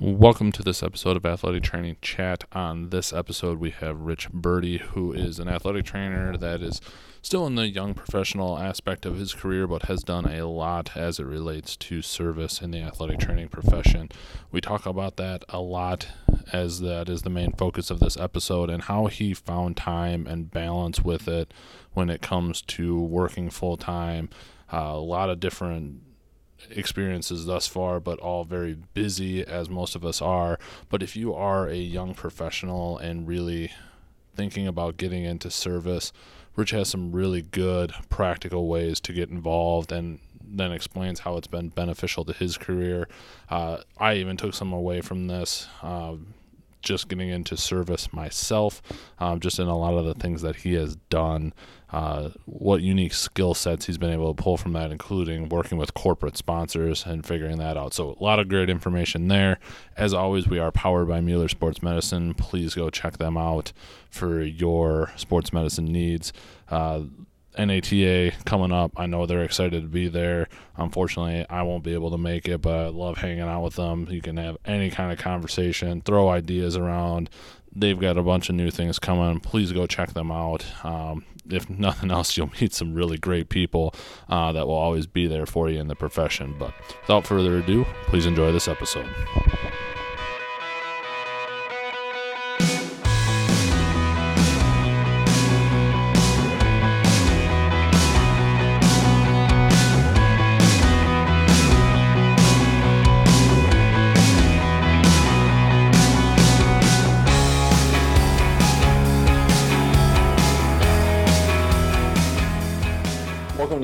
Welcome to this episode of Athletic Training Chat. On this episode, we have Rich Birdie, who is an athletic trainer that is still in the young professional aspect of his career, but has done a lot as it relates to service in the athletic training profession. We talk about that a lot, as that is the main focus of this episode, and how he found time and balance with it when it comes to working full time. Uh, a lot of different experiences thus far, but all very busy as most of us are. But if you are a young professional and really thinking about getting into service, Rich has some really good practical ways to get involved and then explains how it's been beneficial to his career. Uh, I even took some away from this. Uh, just getting into service myself, um, just in a lot of the things that he has done, uh, what unique skill sets he's been able to pull from that, including working with corporate sponsors and figuring that out. So, a lot of great information there. As always, we are powered by Mueller Sports Medicine. Please go check them out for your sports medicine needs. Uh, NATA coming up. I know they're excited to be there. Unfortunately, I won't be able to make it, but I love hanging out with them. You can have any kind of conversation, throw ideas around. They've got a bunch of new things coming. Please go check them out. Um, if nothing else, you'll meet some really great people uh, that will always be there for you in the profession. But without further ado, please enjoy this episode.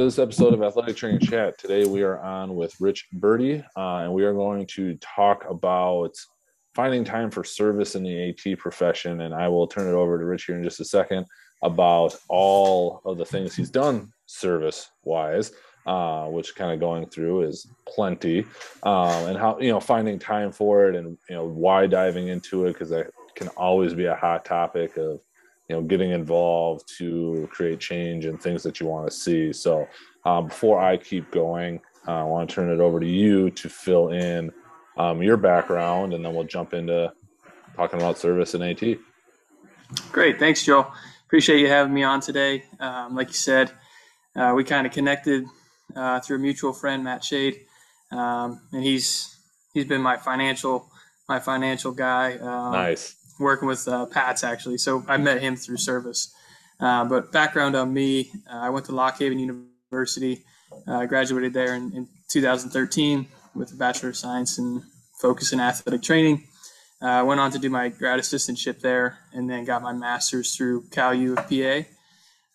To this episode of Athletic Training Chat. Today we are on with Rich Birdie, uh, and we are going to talk about finding time for service in the AT profession. And I will turn it over to Rich here in just a second about all of the things he's done service wise, uh, which kind of going through is plenty, um, and how you know finding time for it, and you know why diving into it because that can always be a hot topic of you know getting involved to create change and things that you want to see. So uh, before i keep going uh, i want to turn it over to you to fill in um, your background and then we'll jump into talking about service and at great thanks joe appreciate you having me on today. Um, like you said uh, we kind of connected uh, through a mutual friend matt shade. Um, and he's he's been my financial my financial guy um, nice working with uh, Pats actually. So I met him through service. Uh, but background on me, uh, I went to Lock Haven University. Uh, I graduated there in, in, 2013 with a Bachelor of Science and focus in athletic training. Uh, I went on to do my grad assistantship there and then got my master's through Cal U of PA.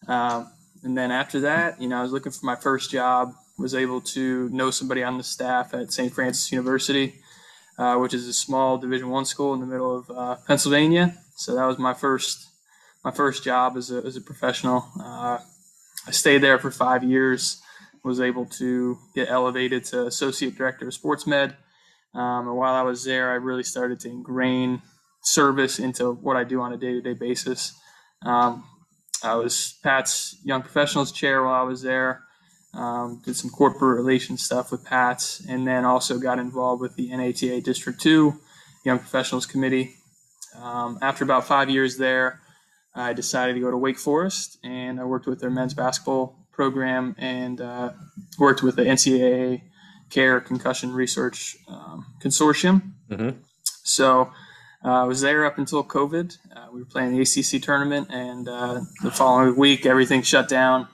Um, and then after that, you know, I was looking for my first job, was able to know somebody on the staff at St. Francis University uh, which is a small Division One school in the middle of uh, Pennsylvania. So that was my first my first job as a, as a professional. Uh, I stayed there for five years. Was able to get elevated to associate director of sports med. Um, and while I was there, I really started to ingrain service into what I do on a day to day basis. Um, I was Pat's Young Professionals Chair while I was there. Um, did some corporate relations stuff with Pats, and then also got involved with the NATA District 2 Young Professionals Committee. Um, after about five years there, I decided to go to Wake Forest, and I worked with their men's basketball program and uh, worked with the NCAA Care Concussion Research um, Consortium. Mm-hmm. So uh, I was there up until COVID. Uh, we were playing the ACC tournament, and uh, the following week, everything shut down.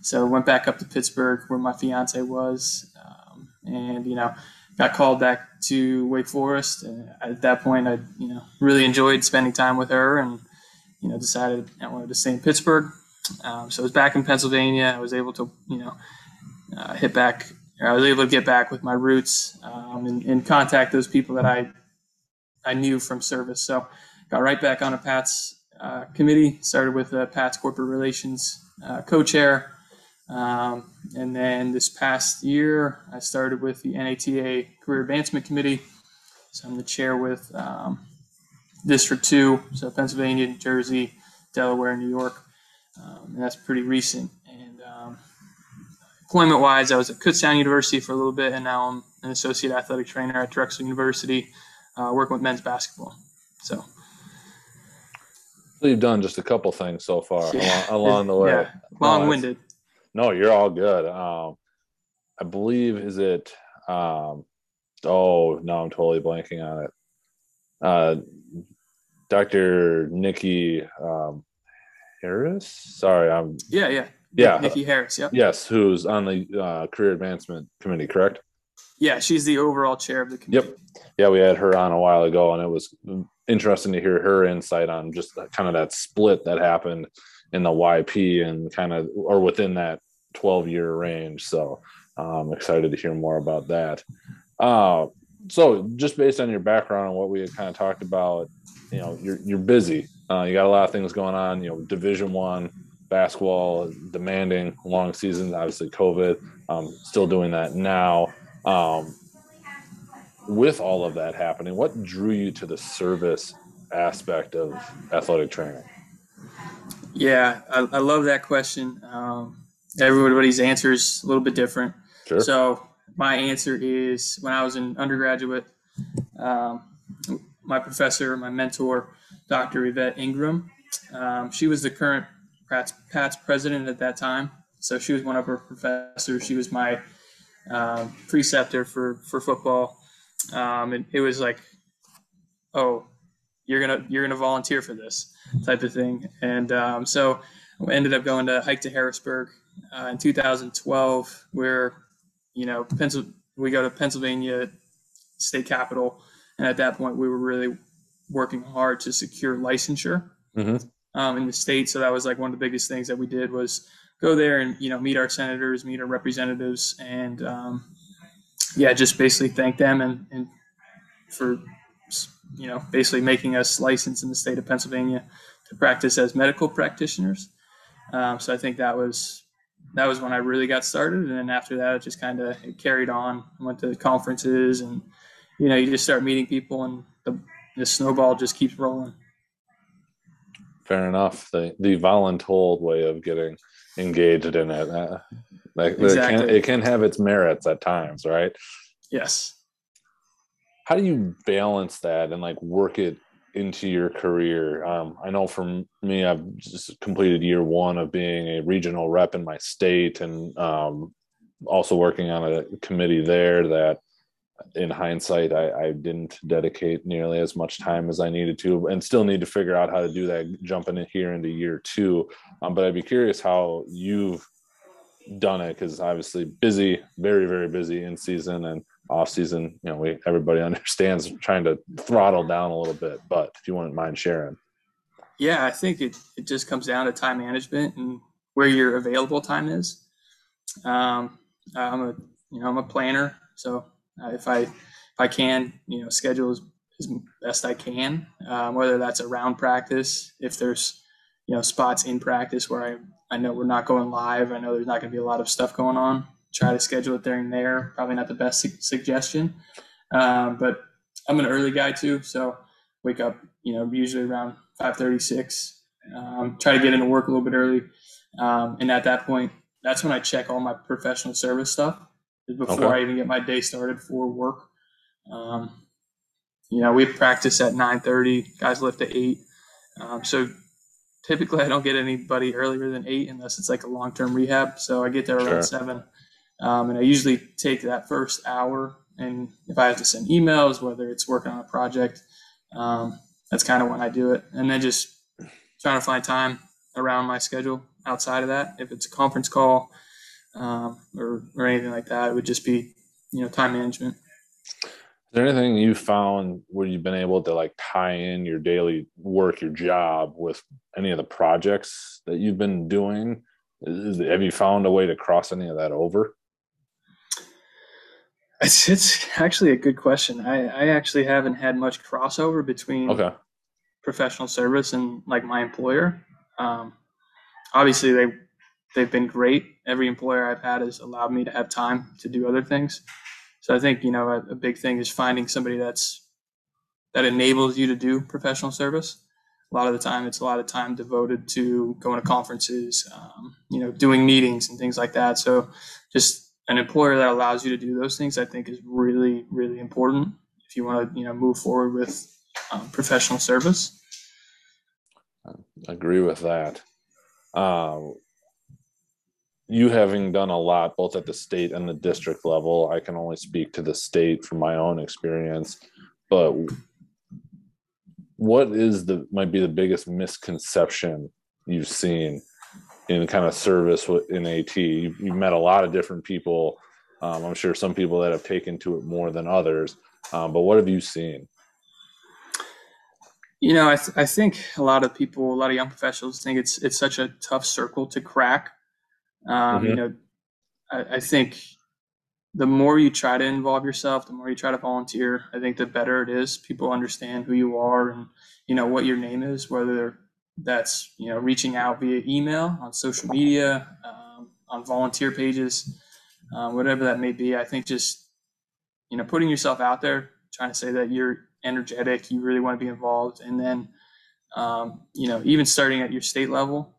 So went back up to Pittsburgh where my fiance was, um, and you know, got called back to Wake Forest. And at that point, I you know really enjoyed spending time with her, and you know decided I wanted to stay in Pittsburgh. Um, so I was back in Pennsylvania. I was able to you know uh, hit back. I was able to get back with my roots um, and, and contact those people that I I knew from service. So got right back on a Pats uh, committee. Started with the Pats corporate relations uh, co-chair. Um, and then this past year, I started with the NATA Career Advancement Committee. So I'm the chair with um, District 2, so Pennsylvania, New Jersey, Delaware, New York. Um, and that's pretty recent. And um, employment wise, I was at Kutztown University for a little bit, and now I'm an associate athletic trainer at Drexel University, uh, working with men's basketball. So. So you've done just a couple things so far yeah. along, along, the way. Yeah. Long-winded. No, you're all good. Um, I believe is it. Um, oh no, I'm totally blanking on it. Uh, Dr. Nikki um, Harris. Sorry, I'm. Yeah, yeah, yeah. Nikki Harris. Yep. Yes, who's on the uh, career advancement committee? Correct. Yeah, she's the overall chair of the committee. Yep. Yeah, we had her on a while ago, and it was interesting to hear her insight on just kind of that split that happened in the YP and kind of or within that 12 year range. So I'm excited to hear more about that. Uh, so just based on your background and what we had kind of talked about, you know, you're you're busy. Uh, you got a lot of things going on. You know, Division One basketball demanding long seasons. Obviously, COVID. Um, still doing that now. Um, with all of that happening, what drew you to the service aspect of athletic training? Yeah, I, I love that question. Um, everybody's answer is a little bit different. Sure. So my answer is when I was an undergraduate, um, my professor, my mentor, Dr. Yvette Ingram, um, she was the current Pat's, Pat's president at that time. So she was one of her professors. She was my um, preceptor for for football, um, and it was like, oh, you're gonna you're gonna volunteer for this type of thing. And um, so I ended up going to hike to Harrisburg uh, in 2012, where you know Pencil we go to Pennsylvania state capital, and at that point we were really working hard to secure licensure mm-hmm. um, in the state. So that was like one of the biggest things that we did was go there and you know meet our senators, meet our representatives, and um, yeah, just basically thank them and, and for you know basically making us licensed in the state of Pennsylvania to practice as medical practitioners. Um, so I think that was that was when I really got started, and then after that, it just kind of carried on. I went to conferences, and you know, you just start meeting people, and the, the snowball just keeps rolling. Fair enough. The the voluntold way of getting engaged in it. Uh, like exactly. it, can, it can have its merits at times, right? Yes. How do you balance that and like work it into your career? Um, I know for me, I've just completed year one of being a regional rep in my state and um, also working on a committee there that in hindsight, I, I, didn't dedicate nearly as much time as I needed to, and still need to figure out how to do that jumping in here into year two. Um, but I'd be curious how you've done it because obviously busy, very very busy in season and off season. You know, we everybody understands trying to throttle down a little bit. But if you wouldn't mind sharing, yeah, I think it it just comes down to time management and where your available time is. Um, I'm a you know I'm a planner, so if I if I can, you know, schedule as, as best I can. Um, whether that's around practice, if there's you know spots in practice where I I know we're not going live. I know there's not going to be a lot of stuff going on. Try to schedule it during there. Probably not the best su- suggestion, um, but I'm an early guy too, so wake up you know usually around 5:36. Um, try to get into work a little bit early, um, and at that point, that's when I check all my professional service stuff before okay. I even get my day started for work. Um, you know, we practice at 9:30. Guys lift at eight. Um, so typically, I don't get anybody earlier than eight unless it's like a long-term rehab. So I get there around sure. seven, um, and I usually take that first hour. And if I have to send emails, whether it's working on a project, um, that's kind of when I do it. And then just trying to find time around my schedule outside of that. If it's a conference call, um, or or anything like that. It would just be you know time management. Is there anything you found where you've been able to like tie in your daily work, your job with any of the projects that you've been doing? Is, have you found a way to cross any of that over? It's, it's actually a good question. I, I actually haven't had much crossover between okay. professional service and like my employer. Um, obviously, they they've been great. Every employer I've had has allowed me to have time to do other things. So I think you know a, a big thing is finding somebody that's that enables you to do professional service. A lot of the time, it's a lot of time devoted to going to conferences, um, you know, doing meetings and things like that. So just an employer that allows you to do those things, I think, is really, really important if you want to, you know, move forward with um, professional service. I agree with that. Um, you having done a lot both at the state and the district level, I can only speak to the state from my own experience. But what is the might be the biggest misconception you've seen in kind of service in AT? You, have met a lot of different people. Um, I'm sure some people that have taken to it more than others. Um, but what have you seen? You know, I, th- I think a lot of people, a lot of young professionals think it's it's such a tough circle to crack. Um, mm-hmm. You know, I, I, think the more you try to involve yourself, the more you try to volunteer, I think the better it is. People understand who you are and you know what your name is, whether that's you know reaching out via email, on social media, um, on volunteer pages, uh, whatever that may be. I think just you know putting yourself out there, trying to say that you're energetic, you really want to be involved, and then um, you know even starting at your state level,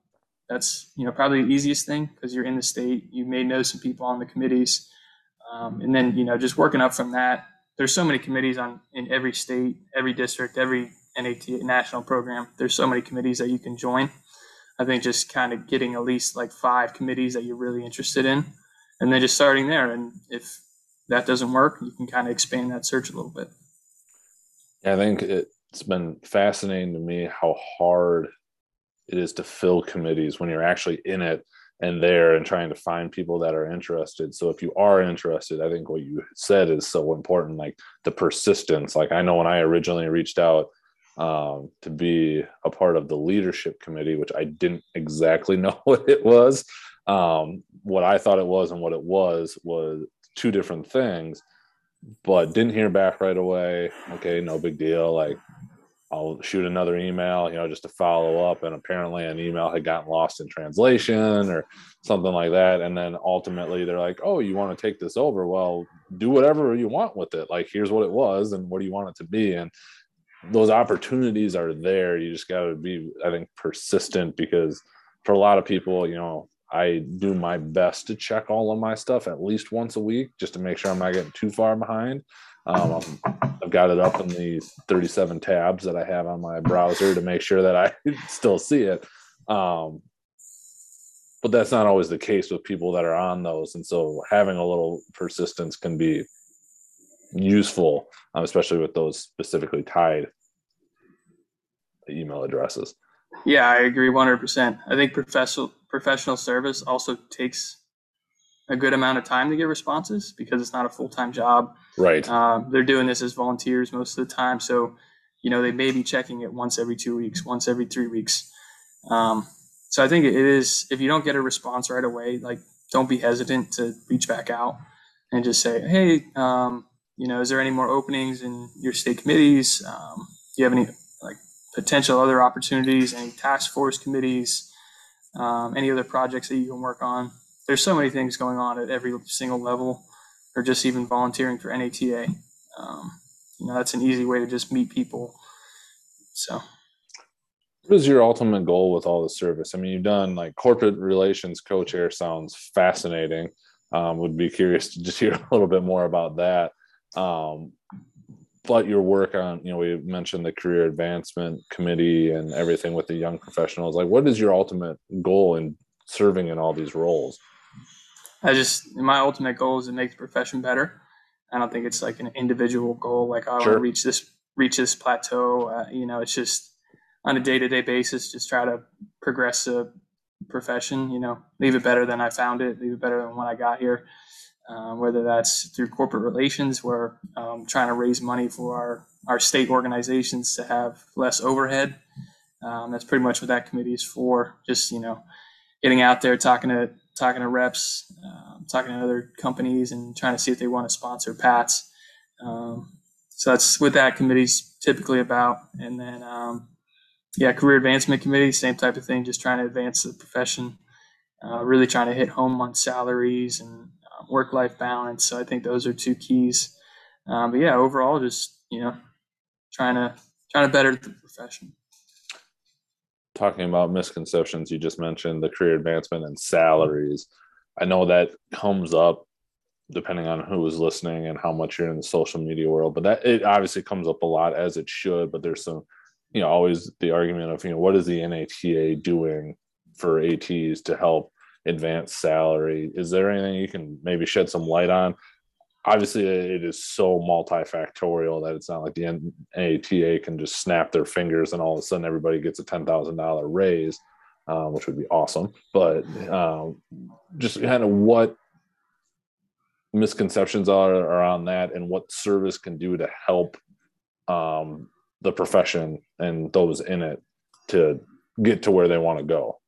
that's you know probably the easiest thing because you're in the state. You may know some people on the committees, um, and then you know just working up from that. There's so many committees on in every state, every district, every NAT national program. There's so many committees that you can join. I think just kind of getting at least like five committees that you're really interested in, and then just starting there. And if that doesn't work, you can kind of expand that search a little bit. Yeah, I think it's been fascinating to me how hard it is to fill committees when you're actually in it and there and trying to find people that are interested. So if you are interested, I think what you said is so important, like the persistence. Like I know when I originally reached out um, to be a part of the leadership committee, which I didn't exactly know what it was. Um, what I thought it was and what it was was two different things but didn't hear back right away. Okay, no big deal. Like I'll shoot another email, you know, just to follow up. And apparently an email had gotten lost in translation or something like that. And then ultimately they're like, oh, you want to take this over? Well, do whatever you want with it. Like, here's what it was and what do you want it to be? And those opportunities are there. You just got to be, I think, persistent because for a lot of people, you know, I do my best to check all of my stuff at least once a week just to make sure I'm not getting too far behind. Um, I've got it up in the 37 tabs that I have on my browser to make sure that I still see it. Um, but that's not always the case with people that are on those. And so having a little persistence can be useful, um, especially with those specifically tied email addresses. Yeah, I agree 100%. I think professional professional service also takes a good amount of time to get responses because it's not a full time job. Right. Uh, they're doing this as volunteers most of the time, so you know they may be checking it once every two weeks, once every three weeks. Um, so I think it is if you don't get a response right away, like don't be hesitant to reach back out and just say, hey, um, you know, is there any more openings in your state committees? Um, do you have any like potential other opportunities? Any task force committees? um, any other projects that you can work on. There's so many things going on at every single level, or just even volunteering for NATA. Um, you know, that's an easy way to just meet people. So, what is your ultimate goal with all the service? I mean, you've done like corporate relations co-chair sounds fascinating. Um, would be curious to just hear a little bit more about that. Um, but your work on you know we mentioned the career advancement committee and everything with the young professionals. Like what is your ultimate goal in serving in all these roles? I just my ultimate goal is to make the profession better. I don't think it's like an individual goal like i sure. want to reach this reach this plateau. Uh, you know it's just on a day-to-day basis just try to progress the profession you know leave it better than i found it leave it better than when i got here uh, whether that's through corporate relations, where um, trying to raise money for our, our state organizations to have less overhead. Um, that's pretty much what that committee is for. Just you know, getting out there, talking to talking to reps, uh, talking to other companies, and trying to see if they want to sponsor PATS. Um, so that's what that committee's typically about. And then, um, yeah, career advancement committee, same type of thing, just trying to advance the profession. Uh, really trying to hit home on salaries and work life balance. So I think those are two keys. Um, but yeah, overall, just you know, trying to trying to better the profession. Talking about misconceptions, you just mentioned the career advancement and salaries. I know that comes up depending on who is listening and how much you're in the social media world. But that it obviously comes up a lot as it should. But there's some, you know, always the argument of you know what is the NATA doing for ATs to help advance salary? Is there anything you can maybe shed some light on? Obviously, it is so multifactorial that it's not like the NATA can just snap their fingers and all of a sudden everybody gets a ten thousand dollar raise, um, which would be awesome. But um, just kind of what misconceptions are around that and what service can do to help um, the profession and those in it to get to where they want to go.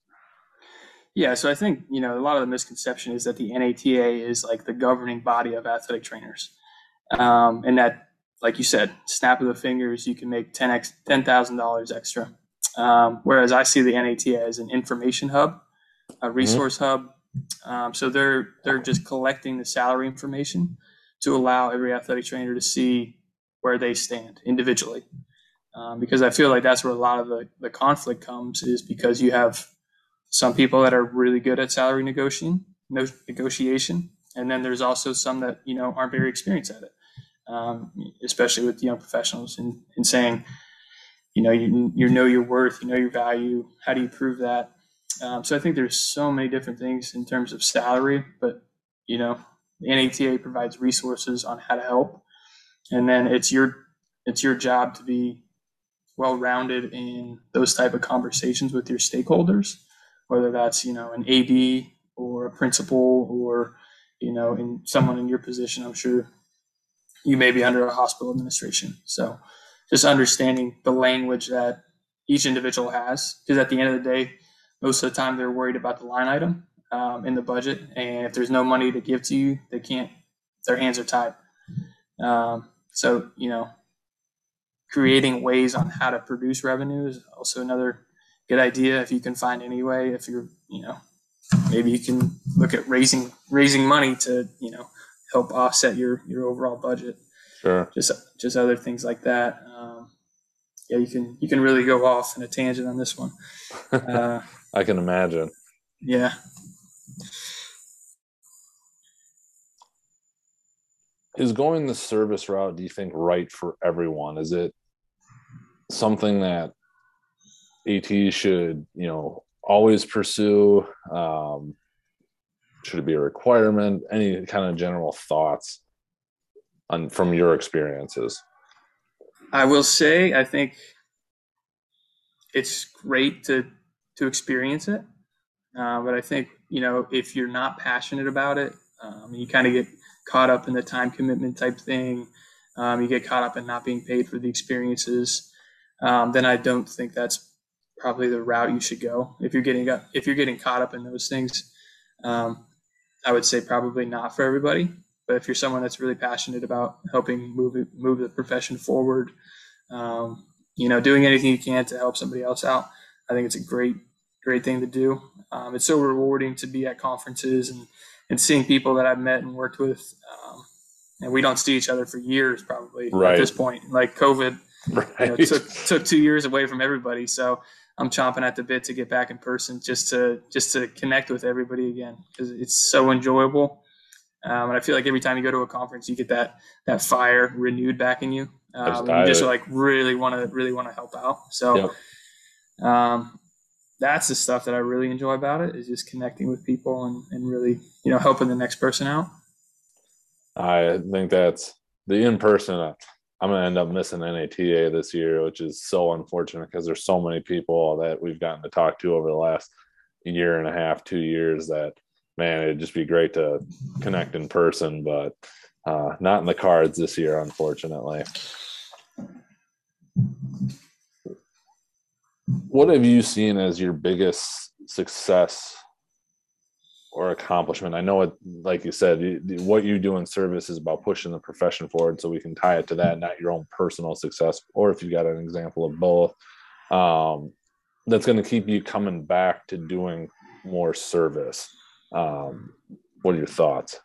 Yeah, so I think you know a lot of the misconception is that the NATA is like the governing body of athletic trainers, um, and that, like you said, snap of the fingers, you can make ten x ten thousand dollars extra. Um, whereas I see the NATA as an information hub, a mm-hmm. resource mm-hmm. hub. Um, so they're they're just collecting the salary information to allow every athletic trainer to see where they stand individually. Um, because I feel like that's where a lot of the, the conflict comes is because you have some people that are really good at salary negotiation, negotiation, and then there's also some that you know aren't very experienced at it, um, especially with young professionals and, and saying, you know, you you know your worth, you know your value. How do you prove that? Um, so I think there's so many different things in terms of salary, but you know, the NATA provides resources on how to help, and then it's your it's your job to be well rounded in those type of conversations with your stakeholders whether that's you know an AD or a principal or you know in someone in your position. I'm sure you may be under a hospital administration. So just understanding the language that each individual has, because at the end of the day, most of the time they're worried about the line item um, in the budget, and if there's no money to give to you, they can't. Their hands are tied. Um, so you know, creating ways on how to produce revenue is also another good idea if you can find any way. If you're, you know, maybe you can look at raising raising money to, you know, help offset your your overall budget. Sure. Just just other things like that. Um, yeah, you can you can really go off in a tangent on this one. Uh, I can imagine. Yeah. Is going the service route, do you think, right for everyone? Is it something that AT should, you know, always pursue? Um, should it be a requirement? Any kind of general thoughts on from your experiences? I will say, I think it's great to to experience it, uh, but I think you know if you're not passionate about it, um, you kind of get caught up in the time commitment type thing. Um, you get caught up in not being paid for the experiences. Um, then I don't think that's probably the route you should go if you're getting if you're getting caught up in those things. Um, I would say probably not for everybody, but if you're someone that's really passionate about helping move it, move the profession forward, um, you know, doing anything you can to help somebody else out, I think it's a great great thing to do. Um, it's so rewarding to be at conferences and and seeing people that I've met and worked with. Um, and we don't see each other for years, probably right. at this point. Like COVID, right. you know, took took two years away from everybody. So I'm chomping at the bit to get back in person just to just to connect with everybody again because it's so enjoyable. Um, and I feel like every time you go to a conference, you get that that fire renewed back in you. Um, you just like really want to really want to help out. So yep. um, that's the stuff that I really enjoy about it is just connecting with people and, and really you know helping the next person out. I think that's the in person. I'm gonna end up missing NATA this year, which is so unfortunate because there's so many people that we've gotten to talk to over the last year and a half, two years that man, it'd just be great to connect in person, but uh, not in the cards this year, unfortunately. What have you seen as your biggest success or accomplishment. I know it, like you said, what you do in service is about pushing the profession forward. So we can tie it to that, not your own personal success, or if you got an example of both, um, that's going to keep you coming back to doing more service. Um, what are your thoughts?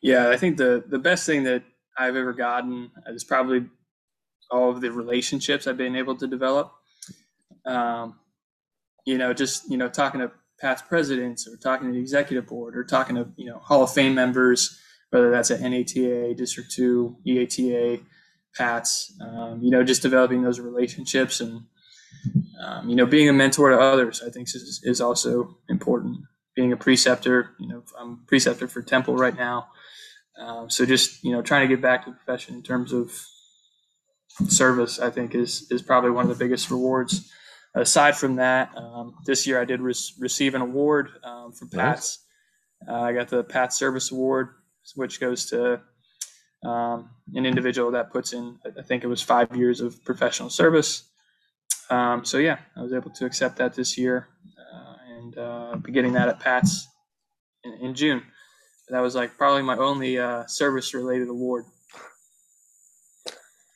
Yeah, I think the the best thing that I've ever gotten is probably all of the relationships I've been able to develop. Um, you know, just you know, talking to past presidents or talking to the executive board or talking to you know Hall of Fame members whether that's at NATA, District 2, EATA, PATS, um, you know, just developing those relationships and, um, you know, being a mentor to others, I think is, is also important. Being a preceptor, you know, I'm preceptor for Temple right now. Um, so just, you know, trying to get back to the profession in terms of service, I think is, is probably one of the biggest rewards. Aside from that, um, this year I did re- receive an award um, from PATS. Uh, I got the PATS Service Award, which goes to um, an individual that puts in, I think it was five years of professional service. Um, so yeah, I was able to accept that this year uh, and uh, be getting that at PATS in, in, June. That was like probably my only uh, service related award.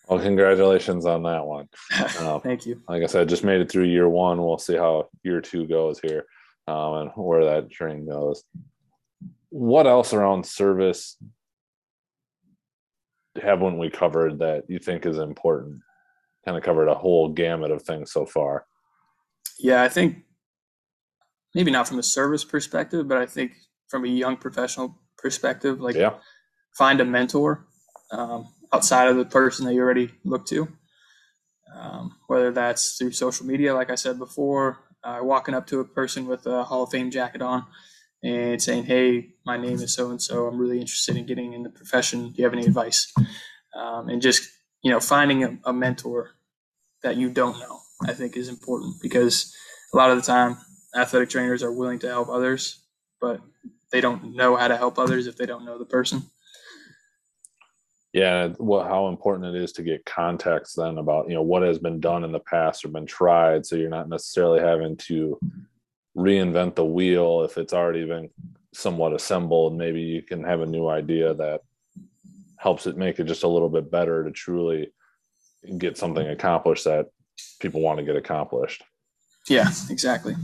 Well, congratulations on that one. Um, Thank you. Like I said, just made it through year one. We'll see how year two goes here um, and where that training goes. What else around service haven't we covered that you think is important? Kind of covered a whole gamut of things so far. Yeah, I think maybe not from a service perspective, but I think from a young professional perspective, like yeah. find a mentor um, outside of the person that you already look to. Um, whether that's through social media, like I said before, uh, walking up to a person with a Hall of Fame jacket on and saying, "Hey, my name is so and so. I'm really interested in getting in the profession. Do you have any advice?" Um, and just you know, finding a, a mentor that you don't know, I think, is important because a lot of the time, athletic trainers are willing to help others, but they don't know how to help others if they don't know the person. Yeah, what how important it is to get context then about you know what has been done in the past or been tried, so you're not necessarily having to reinvent the wheel if it's already been somewhat assembled. Maybe you can have a new idea that helps it make it just a little bit better to truly get something accomplished that people want to get accomplished. Yeah exactly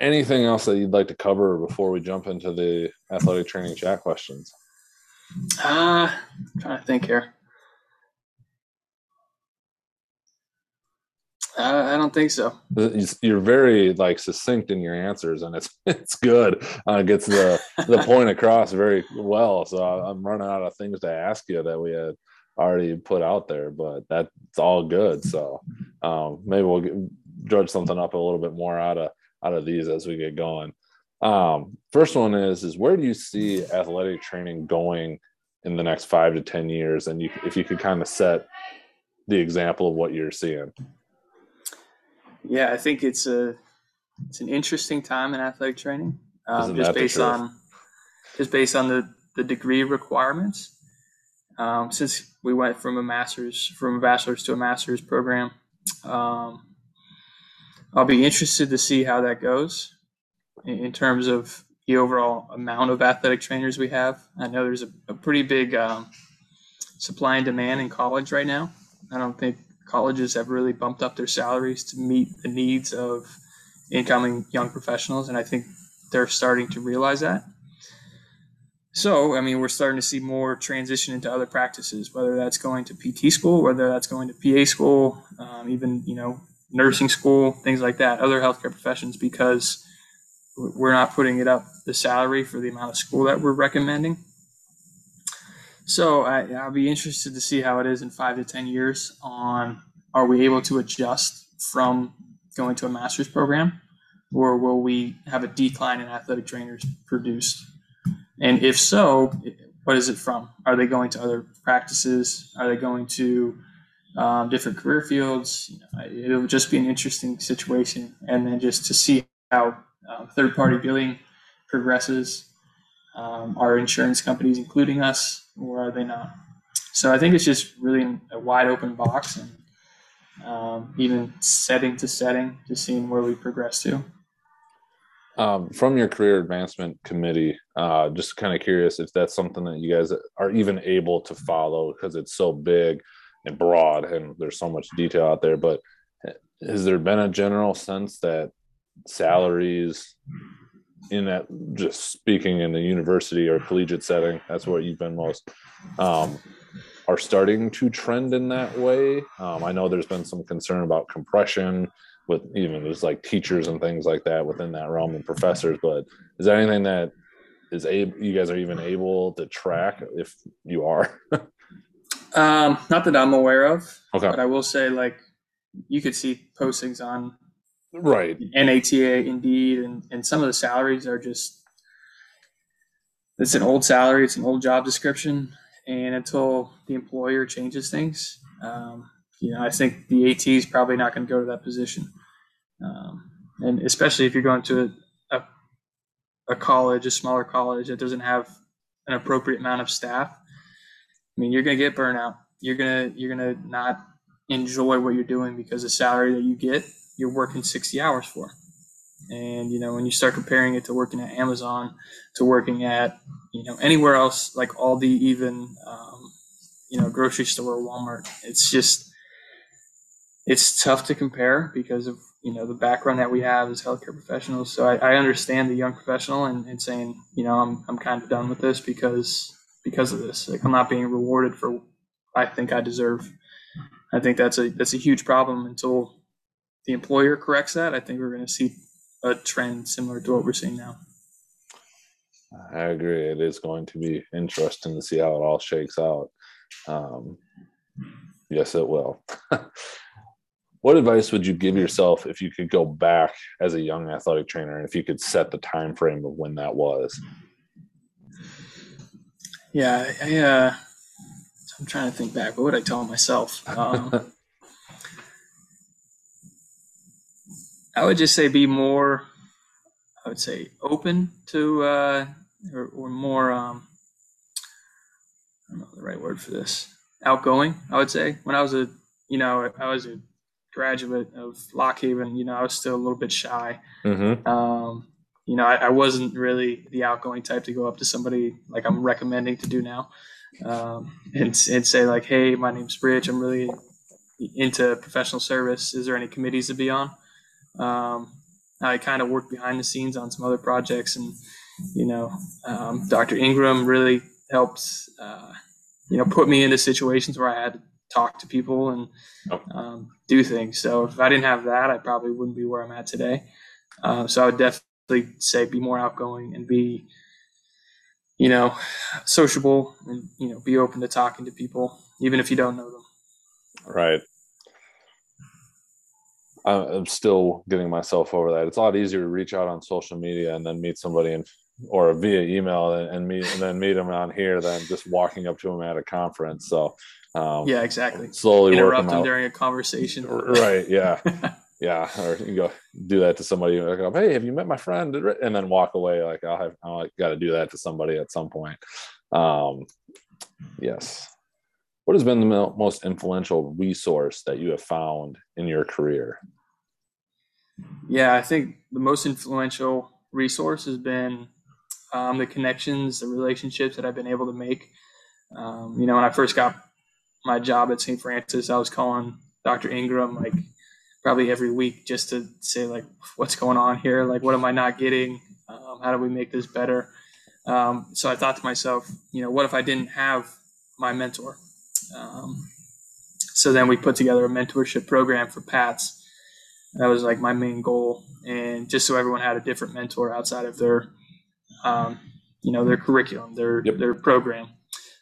anything else that you'd like to cover before we jump into the athletic training chat questions uh I'm trying to think here I, don't think so. You're very like succinct in your answers, and it's it's good. Uh, gets the the point across very well. So I'm running out of things to ask you that we had already put out there, but that's all good. So um, maybe we'll get, judge something up a little bit more out of out of these as we get going. Um, first one is is where do you see athletic training going in the next five to ten years? And you, if you could kind of set the example of what you're seeing. Yeah, I think it's a it's an interesting time in athletic training, um, just based on just based on the the degree requirements. Um, since we went from a master's from a bachelor's to a master's program, um, I'll be interested to see how that goes in, terms of the overall amount of athletic trainers we have. I know there's a, a pretty big um, supply and demand in college right now. I don't think colleges have really bumped up their salaries to meet the needs of incoming young professionals, and I think they're starting to realize that. So, I mean, we're starting to see more transition into other practices, whether that's going to PT school, whether that's going to PA school, um, even you know nursing school, things like that, other healthcare professions, because we're not putting it up the salary for the amount of school that we're recommending. So I, will be interested to see how it is in five to ten years. On are we able to adjust from going to a master's program, or will we have a decline in athletic trainers produced? And if so, what is it from? Are they going to other practices? Are they going to um, different career fields? You know, it'll just be an interesting situation, and then just to see how uh, third-party billing progresses. Um, are insurance companies including us? or are they not? So I think it's just really a wide open box and um, even setting to setting, to seeing where we progress to. Um, from your career advancement committee, uh, just kind of curious if that's something that you guys are even able to follow because it's so big and broad and there's so much detail out there. But has there been a general sense that salaries in that just speaking in the university or collegiate setting that's what you've been most um, are starting to trend in that way um, i know there's been some concern about compression with even there's like teachers and things like that within that realm and professors but is there anything that is able you guys are even able to track if you are um not that i'm aware of okay. but i will say like you could see postings on right. Nata indeed and, and some of the salaries are just it's an old salary it's an old job description and until the employer changes things um, you know i think the at is probably not going to go to that position. Um, and especially if you're going to a, a, a college a smaller college that doesn't have an appropriate amount of staff mean you're to get burnout. You're to you're to not enjoy what you're doing because the salary that you get you're working 60 hours for. And you know when you start comparing it to working at amazon to working at you know anywhere else like aldi even um, you know grocery store walmart it's just it's tough to compare because of you know the background that we have as healthcare professionals. So i, I understand the young professional and, and saying you know i'm, I'm kind of done with this because because of this. Like i'm not being rewarded for what i think i deserve. I think that's a that's a huge problem until the employer corrects that. I think we're going to see a trend similar to what we're seeing now. I agree. It is going to be interesting to see how it all shakes out. Um, yes it will. What advice would you give yourself if you could go back as a young athletic trainer and if you could set the time frame of when that was yeah I, uh, i'm trying to think back what would i tell myself um, i would just say be more i would say open to uh, or, or more um, i don't know the right word for this outgoing i would say when i was a you know i was a graduate of Lock Haven, you know, I was still a little bit shy. mm-hmm. Um, you know, I, I, wasn't really the outgoing type to go up to somebody like I'm recommending to do now, um, and, and say like, "Hey, my name's Rich. I'm really into professional service. Is there any committees to be on?" Um, I kind of worked behind the scenes on some other projects, and you know, um, Dr. Ingram really helped, uh, you know, put me into situations where I had to talk to people and um, do things. So if I didn't have that, I probably wouldn't be where I'm at today. Uh, so I would definitely say be more outgoing and be, you know, sociable and you know be open to talking to people, even if you don't know them. Right. I'm still getting myself over that. It's a lot easier to reach out on social media and then meet somebody and or via email and, and meet and then meet them on here than just walking up to them at a conference. So um, yeah, exactly. Slowly interrupt them, them during a conversation. Right. Yeah. yeah. Or you go do that to somebody. Like, hey, have you met my friend? And then walk away. Like I'll have, I got to do that to somebody at some point. Um, yes. What has been the most influential resource that you have found in your career? Yeah, I think the most influential resource has been um, the connections, the relationships that I've been able to make. Um, you know, when I first got my job at St. Francis, I was calling Dr. Ingram like probably every week just to say like what's going on here, like what am I not getting, um, how do we make this better. Um, so I thought to myself, you know, what if I didn't have my mentor? Um, so then we put together a mentorship program for Pats. That was like my main goal, and just so everyone had a different mentor outside of their, um, you know, their curriculum, their yep. their program.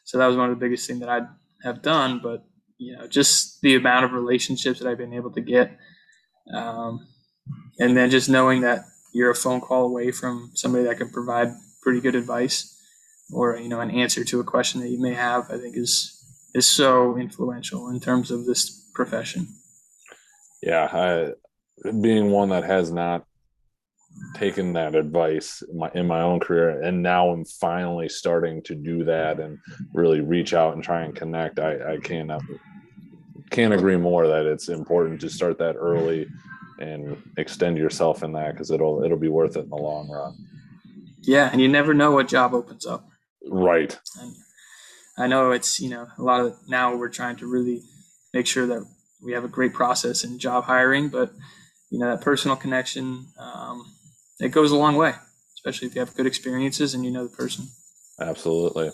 So that was one of the biggest things that I have done, but you know, just the amount of relationships that I've been able to get, um, and then just knowing that you're a phone call away from somebody that can provide pretty good advice, or you know, an answer to a question that you may have, I think is is so influential in terms of this profession. Yeah, I, being one that has not taken that advice in my, in my own career and now i'm finally starting to do that and really reach out and try and connect i, I can't can't agree more that it's important to start that early and extend yourself in that because it'll it'll be worth it in the long run yeah and you never know what job opens up right and i know it's you know a lot of now we're trying to really make sure that we have a great process in job hiring but you know that personal connection um, it goes a long way, especially if you have good experiences and you know the person. Absolutely.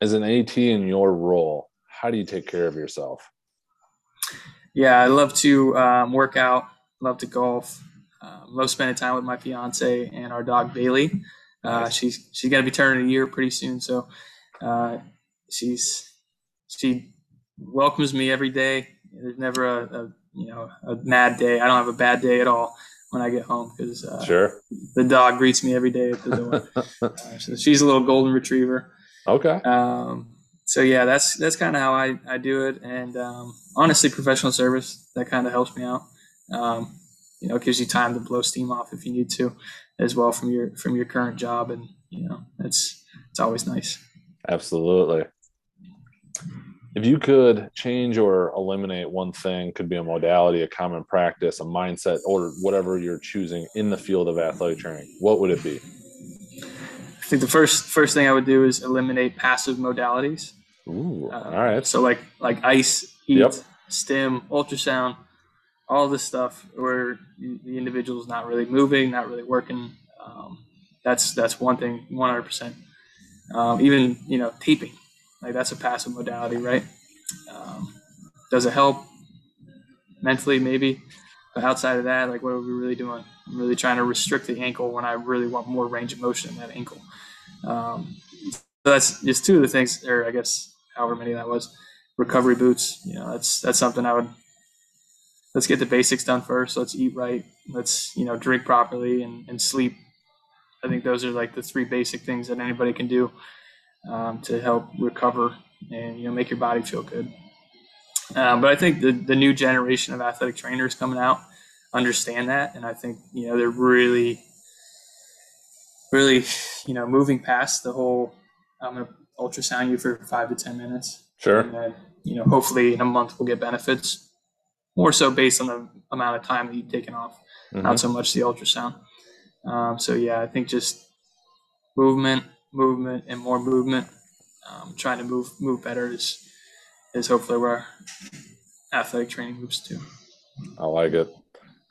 As an AT in your role, how do you take care of yourself? Yeah, I love to um, work out, love to golf, um, love spending time with my fiance and our dog Bailey. Uh, she's she's gonna be turning a year pretty soon, so uh, she's she welcomes me every day. There's never a, a you know a mad day. I don't have a bad day at all when I get home because uh, Sure. the dog greets me every day at the door. uh, so she's a little golden retriever. Okay. Um, so yeah, that's that's kind of how I, I do it, and um, honestly, professional service that kind of helps me out. Um, you know, it gives you time to blow steam off if you need to, as well from your from your current job, and you know, it's it's always nice. Absolutely. If you could change or eliminate one thing, could be a modality, a common practice, a mindset, or whatever you're choosing in the field of athletic training, what would it be? Think the first first thing I would do is eliminate passive modalities. Ooh, Uh, all right. So like like ice, heat, Yep. stim, ultrasound, all this stuff where the the individual is not really moving, not really working. Um, that's that's one thing, one hundred percent. Even you know taping, like that's a passive modality, right? Um, does it help mentally? Maybe, but outside of that, like what are we really doing? I'm really trying to restrict the ankle when I really want more range of motion in that ankle. Um, so that's just two of the things, or I guess however many that was. Recovery boots, you know, that's that's something I would. Let's get the basics done first. Let's eat right. Let's you know drink properly and, and sleep. I think those are like the three basic things that anybody can do um, to help recover and you know make your body feel good. Um, but I think the the new generation of athletic trainers coming out understand that, and I think you know they're really, really, you know, moving past the whole. I'm gonna ultrasound you for five to ten minutes, Sure. and then you know hopefully in a month we'll get benefits. More so based on the amount of time that you've taken off, Mhm. not so much the ultrasound. Um, so yeah, I think just movement, movement, and more movement. Um, trying to move move better is is hopefully where athletic training moves to. I like it.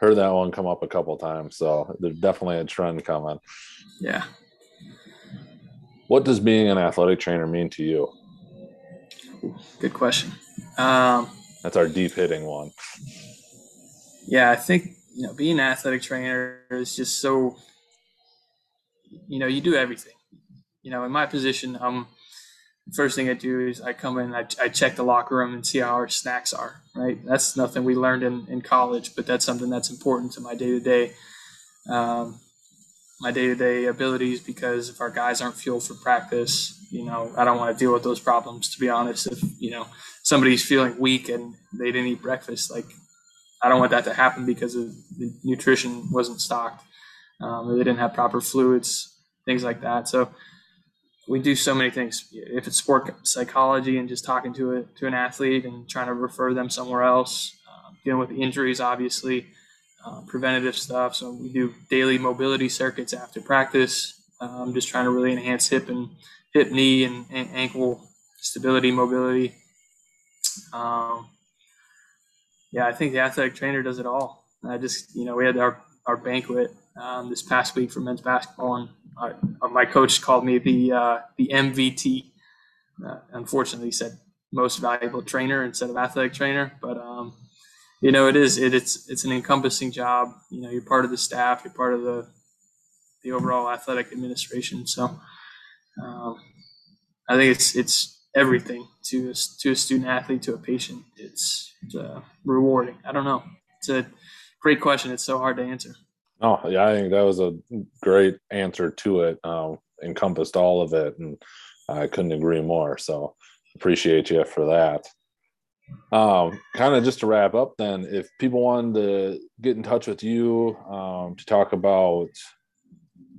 Heard that one come up a couple times, so there's definitely a trend coming. Yeah. What does being an athletic trainer mean to you? Good question. Um, That's our deep hitting one. yeah, I think you know being an athletic trainer is just so. You know, you do everything. You know, in my position, um, first thing I do is I come in, I, I check the locker room and see how our snacks are. Right, that's nothing we learned in in college, but that's something that's important to my day to day. My day to day abilities because if our guys aren't fueled for practice, you know, I don't want to deal with those problems. To be honest, if you know somebody's feeling weak and they didn't eat breakfast, like I don't want that to happen because of the nutrition wasn't stocked. Um, or they didn't have proper fluids, things like that. So we do so many things. If it's sport psychology and just talking to a to an athlete and trying to refer them somewhere else, um, dealing with injuries, obviously, uh, preventative stuff. So we do daily mobility circuits after practice. Um, just trying to really enhance hip and hip, knee, and, and ankle stability, mobility. Um, yeah, I think the athletic trainer does it all. I just, you know, we had our, our banquet um, this past week for men's basketball, and our- my coach called me the uh, the MVT. Uh, unfortunately, he said most valuable trainer instead of athletic trainer, but um, you know, it is it, it's it's an encompassing job. You know, you're part of the staff, you're part of the the overall athletic administration. So, um, I think it's it's everything to a, to a student athlete to a patient. It's, it's uh, rewarding. I don't know. It's a great question. It's so hard to answer. Oh, yeah, I think that was a great answer to it. Uh, encompassed all of it, and I couldn't agree more. So appreciate you for that. Um, kind of just to wrap up, then, if people wanted to get in touch with you um, to talk about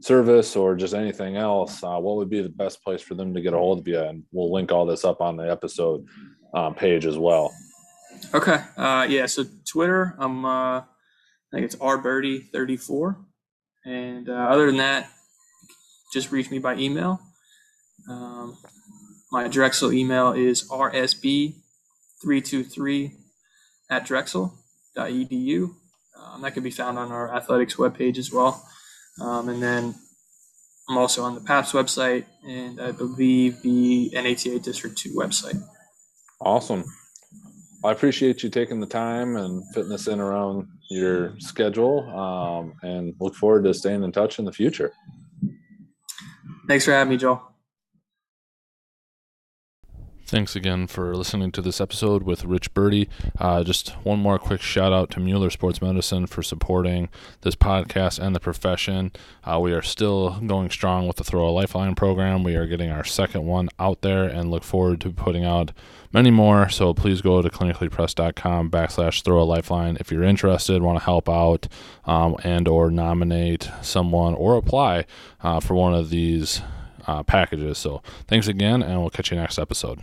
service or just anything else, uh, what would be the best place for them to get a hold of you? And we'll link all this up on the episode um, page as well. Okay. Uh, yeah. So Twitter, I'm uh, I think it's rbirdie34, and uh, other than that, just reach me by email. Um, my Drexel email is rsb323 at drexel.edu. Um, that can be found on our athletics webpage as well. Um, and then I'm also on the PATS website and I believe the NATA District 2 website. Awesome. I appreciate you taking the time and fitting this in around your schedule um, and look forward to staying in touch in the future. Thanks for having me, Joel. Thanks again for listening to this episode with Rich Birdie. Uh, just one more quick shout out to Mueller Sports Medicine for supporting this podcast and the profession. Uh, we are still going strong with the Throw a Lifeline program. We are getting our second one out there and look forward to putting out many more. So please go to clinicallypress.com backslash throw a lifeline if you're interested, want to help out, um, and or nominate someone or apply uh, for one of these uh, packages. So thanks again, and we'll catch you next episode.